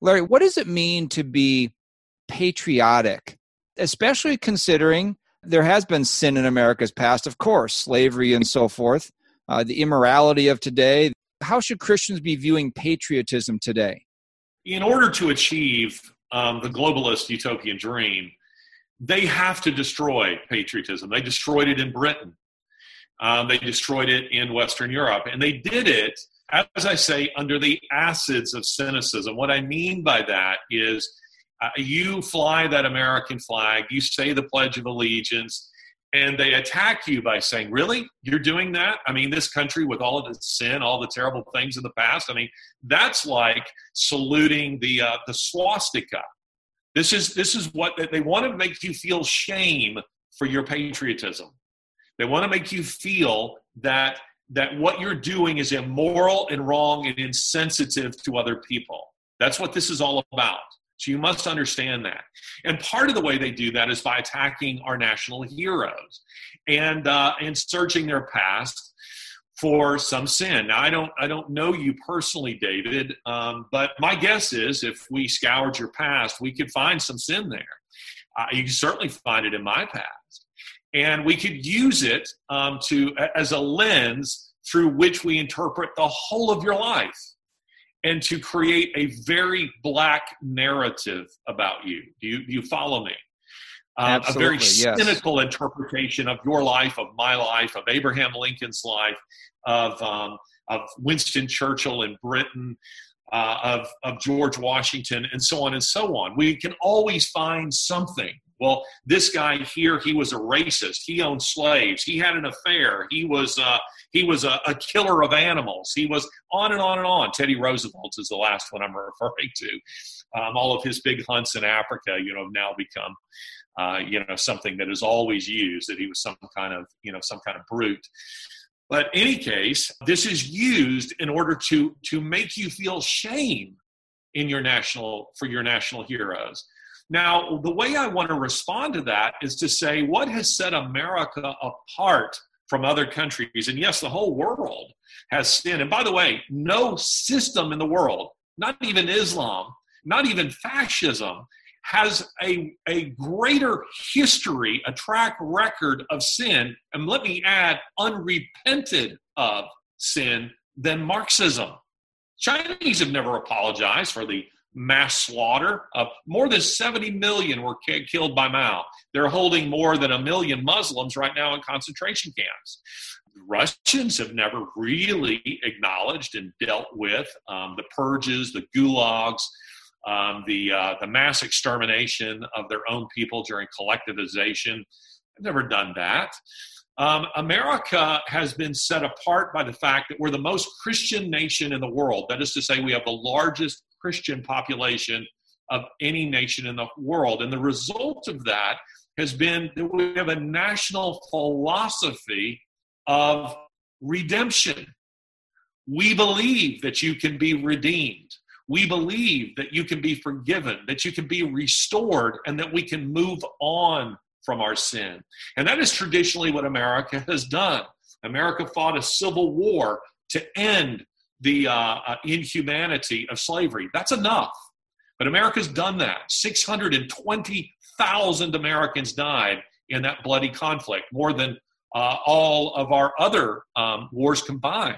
Larry, what does it mean to be patriotic, especially considering there has been sin in America's past, of course, slavery and so forth, uh, the immorality of today. How should Christians be viewing patriotism today? In order to achieve um, the globalist utopian dream, they have to destroy patriotism. They destroyed it in Britain. Um, they destroyed it in Western Europe. And they did it, as I say, under the acids of cynicism. What I mean by that is uh, you fly that American flag, you say the Pledge of Allegiance, and they attack you by saying, Really? You're doing that? I mean, this country with all of its sin, all the terrible things in the past. I mean, that's like saluting the, uh, the swastika. This is, this is what they want to make you feel shame for your patriotism. They want to make you feel that, that what you're doing is immoral and wrong and insensitive to other people. That's what this is all about. So you must understand that. And part of the way they do that is by attacking our national heroes and uh, and searching their past for some sin. Now I don't I don't know you personally, David, um, but my guess is if we scoured your past, we could find some sin there. Uh, you can certainly find it in my past, and we could use it um, to as a lens through which we interpret the whole of your life and to create a very black narrative about you. Do you, do you follow me? Um, a very yes. cynical interpretation of your life, of my life, of Abraham Lincoln's life, of um, of Winston Churchill in Britain, uh, of of George Washington, and so on and so on. We can always find something well, this guy here, he was a racist. He owned slaves. He had an affair. He was uh, he was a, a, killer of animals. He was on and on and on. Teddy Roosevelt is the last one I'm referring to. Um, all of his big hunts in Africa, you know, have now become, uh, you know, something that is always used. That he was some kind of, you know, some kind of brute. But in any case, this is used in order to to make you feel shame in your national for your national heroes now, the way I want to respond to that is to say, what has set America apart from other countries? And yes, the whole world has sin. And by the way, no system in the world, not even Islam, not even fascism, has a, a greater history, a track record of sin, and let me add, unrepented of sin than Marxism. Chinese have never apologized for the mass slaughter of more than 70 million were killed by Mao. They're holding more than a million Muslims right now in concentration camps. Russians have never really acknowledged and dealt with um, the purges, the gulags, um, the uh, the mass extermination of their own people during collectivization. They've never done that. Um, America has been set apart by the fact that we're the most Christian nation in the world. That is to say, we have the largest Christian population of any nation in the world. And the result of that has been that we have a national philosophy of redemption. We believe that you can be redeemed. We believe that you can be forgiven, that you can be restored, and that we can move on from our sin. And that is traditionally what America has done. America fought a civil war to end the uh, uh, inhumanity of slavery. That's enough. But America's done that. 620,000 Americans died in that bloody conflict, more than uh, all of our other um, wars combined.